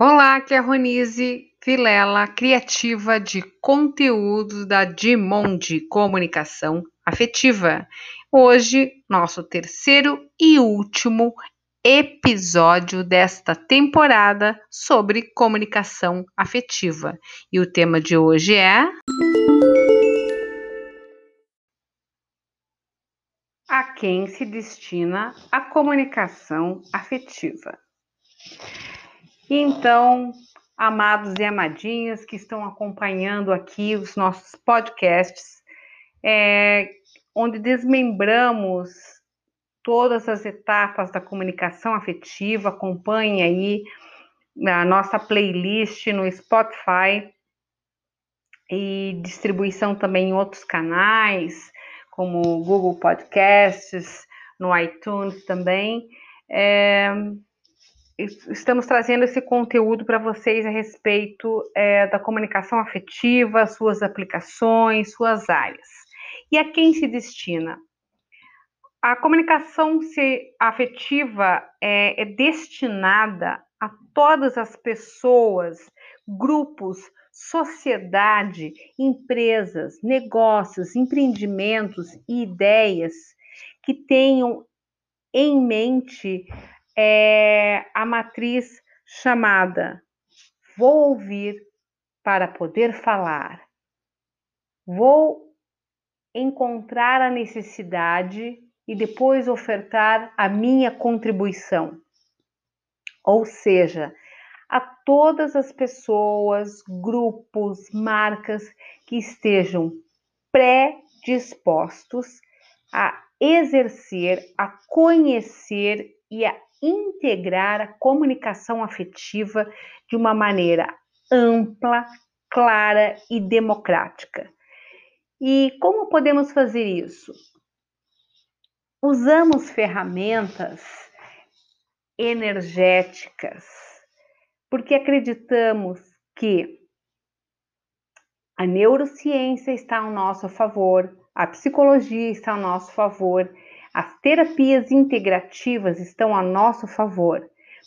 Olá, aqui é a Ronise Vilela, criativa de conteúdo da Dimonde Comunicação Afetiva. Hoje, nosso terceiro e último episódio desta temporada sobre comunicação afetiva. E o tema de hoje é. A quem se destina a comunicação afetiva. Então, amados e amadinhas que estão acompanhando aqui os nossos podcasts, é, onde desmembramos todas as etapas da comunicação afetiva. Acompanhe aí a nossa playlist no Spotify e distribuição também em outros canais, como Google Podcasts, no iTunes também. É, estamos trazendo esse conteúdo para vocês a respeito é, da comunicação afetiva, suas aplicações, suas áreas. E a quem se destina? A comunicação afetiva é, é destinada a todas as pessoas, grupos, sociedade, empresas, negócios, empreendimentos e ideias que tenham em mente é a matriz chamada Vou ouvir para poder falar. Vou encontrar a necessidade e depois ofertar a minha contribuição. Ou seja, a todas as pessoas, grupos, marcas que estejam predispostos a exercer, a conhecer e a integrar a comunicação afetiva de uma maneira ampla, clara e democrática. E como podemos fazer isso? Usamos ferramentas energéticas, porque acreditamos que a neurociência está ao nosso favor, a psicologia está ao nosso favor as terapias integrativas estão a nosso favor,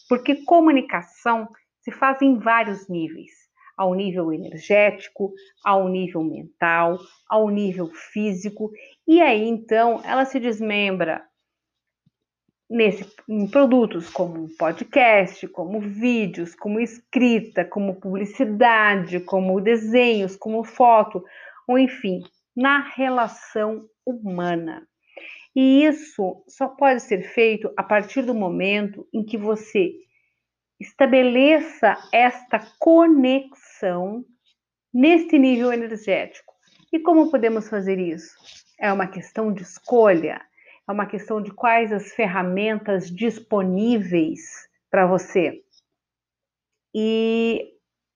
porque comunicação se faz em vários níveis, ao nível energético, ao nível mental, ao nível físico, e aí então ela se desmembra nesse, em produtos como podcast, como vídeos, como escrita, como publicidade, como desenhos, como foto, ou enfim, na relação humana. E isso só pode ser feito a partir do momento em que você estabeleça esta conexão neste nível energético. E como podemos fazer isso? É uma questão de escolha, é uma questão de quais as ferramentas disponíveis para você. E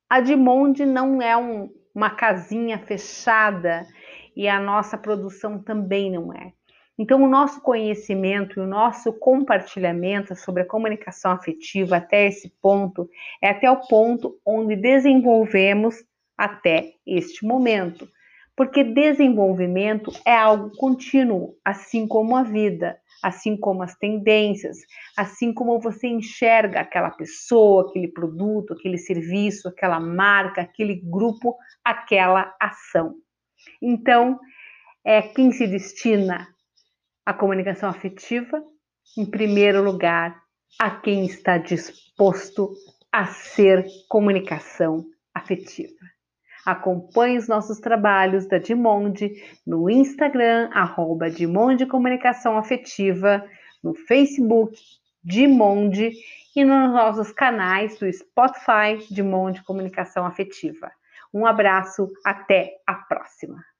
a Dimonde não é um, uma casinha fechada e a nossa produção também não é. Então, o nosso conhecimento e o nosso compartilhamento sobre a comunicação afetiva até esse ponto é até o ponto onde desenvolvemos até este momento. Porque desenvolvimento é algo contínuo, assim como a vida, assim como as tendências, assim como você enxerga aquela pessoa, aquele produto, aquele serviço, aquela marca, aquele grupo, aquela ação. Então, é quem se destina a comunicação afetiva, em primeiro lugar, a quem está disposto a ser comunicação afetiva. Acompanhe os nossos trabalhos da Dimonde no Instagram, arroba Dimonde Comunicação Afetiva, no Facebook, Dimonde e nos nossos canais do Spotify, Dimonde Comunicação Afetiva. Um abraço, até a próxima!